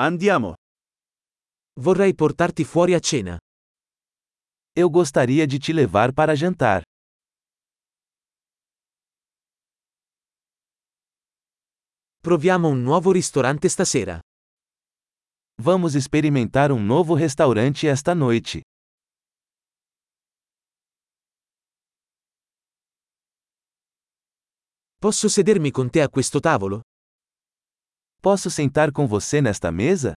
Andiamo. Vorrei portarti fuori a cena. Eu gostaria de te levar para jantar. Proviamo un nuovo ristorante stasera. Vamos experimentar um novo restaurante esta noite. Posso sedermi con te a questo tavolo? Posso sentar com você nesta mesa?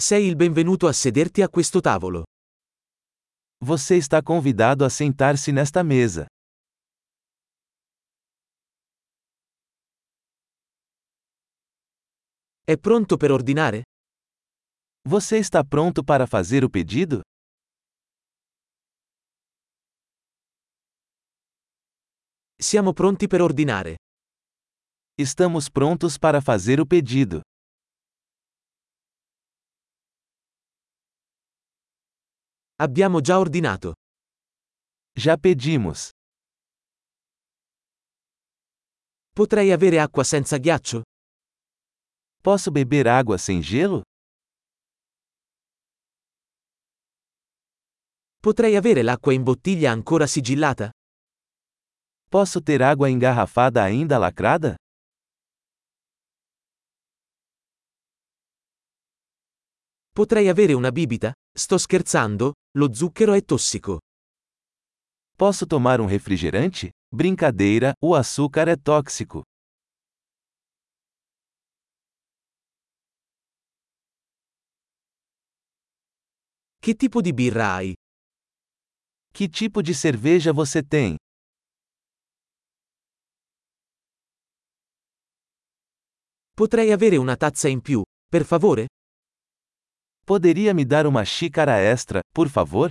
Sei il benvenuto a sederti a questo tavolo. Você está convidado a sentar-se nesta mesa. È pronto per ordinare? Você está pronto para fazer o pedido? Siamo pronti per ordinare. Estamos prontos para fazer o pedido. Abbiamo già ordinato. Já pedimos. Potrei avere acqua senza ghiaccio? Posso beber água sem gelo? Potrei avere l'acqua in bottiglia ancora sigillata? Posso ter água engarrafada ainda lacrada? Potrei avere una bibita? Sto scherzando, lo zucchero è tossico. Posso tomar um refrigerante? Brincadeira, o açúcar é tóxico. Che tipo di birra hai? Que tipo de cerveja você tem? Potrei avere una tazza in più, per favore? Poderia me dar uma xícara extra, por favor?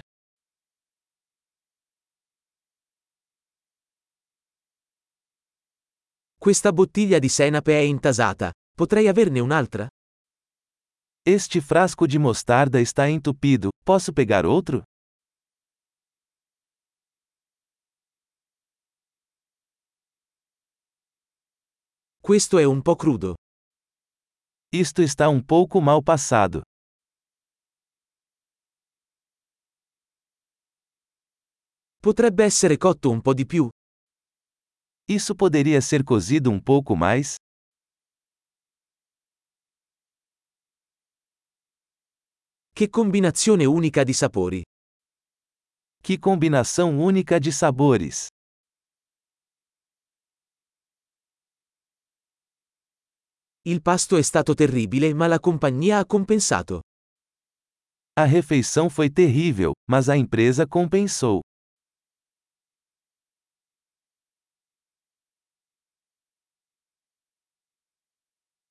Questa bottiglia di senape è intasata. Potrei averne un'altra? Este frasco de mostarda está entupido, posso pegar outro? Questo è un po' crudo. Isto está um pouco mal passado. Potrebbe essere cotto un po' di più? Isso poderia ser cozido um pouco mais? Che combinazione unica di sapori. Que combinação única de sabores. Il pasto è stato terribile ma la compagnia ha compensato. A refeição foi terrível, mas a empresa compensou.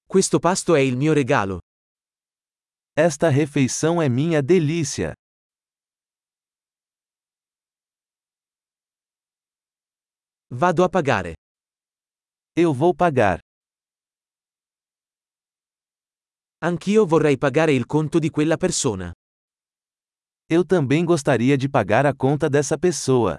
Questo pasto è il mio regalo. Esta refeição é minha delícia. Vado a pagare. Eu vou pagar. Anch'io vorrei pagare il conto di quella persona. Eu também gostaria de pagar a conta dessa pessoa.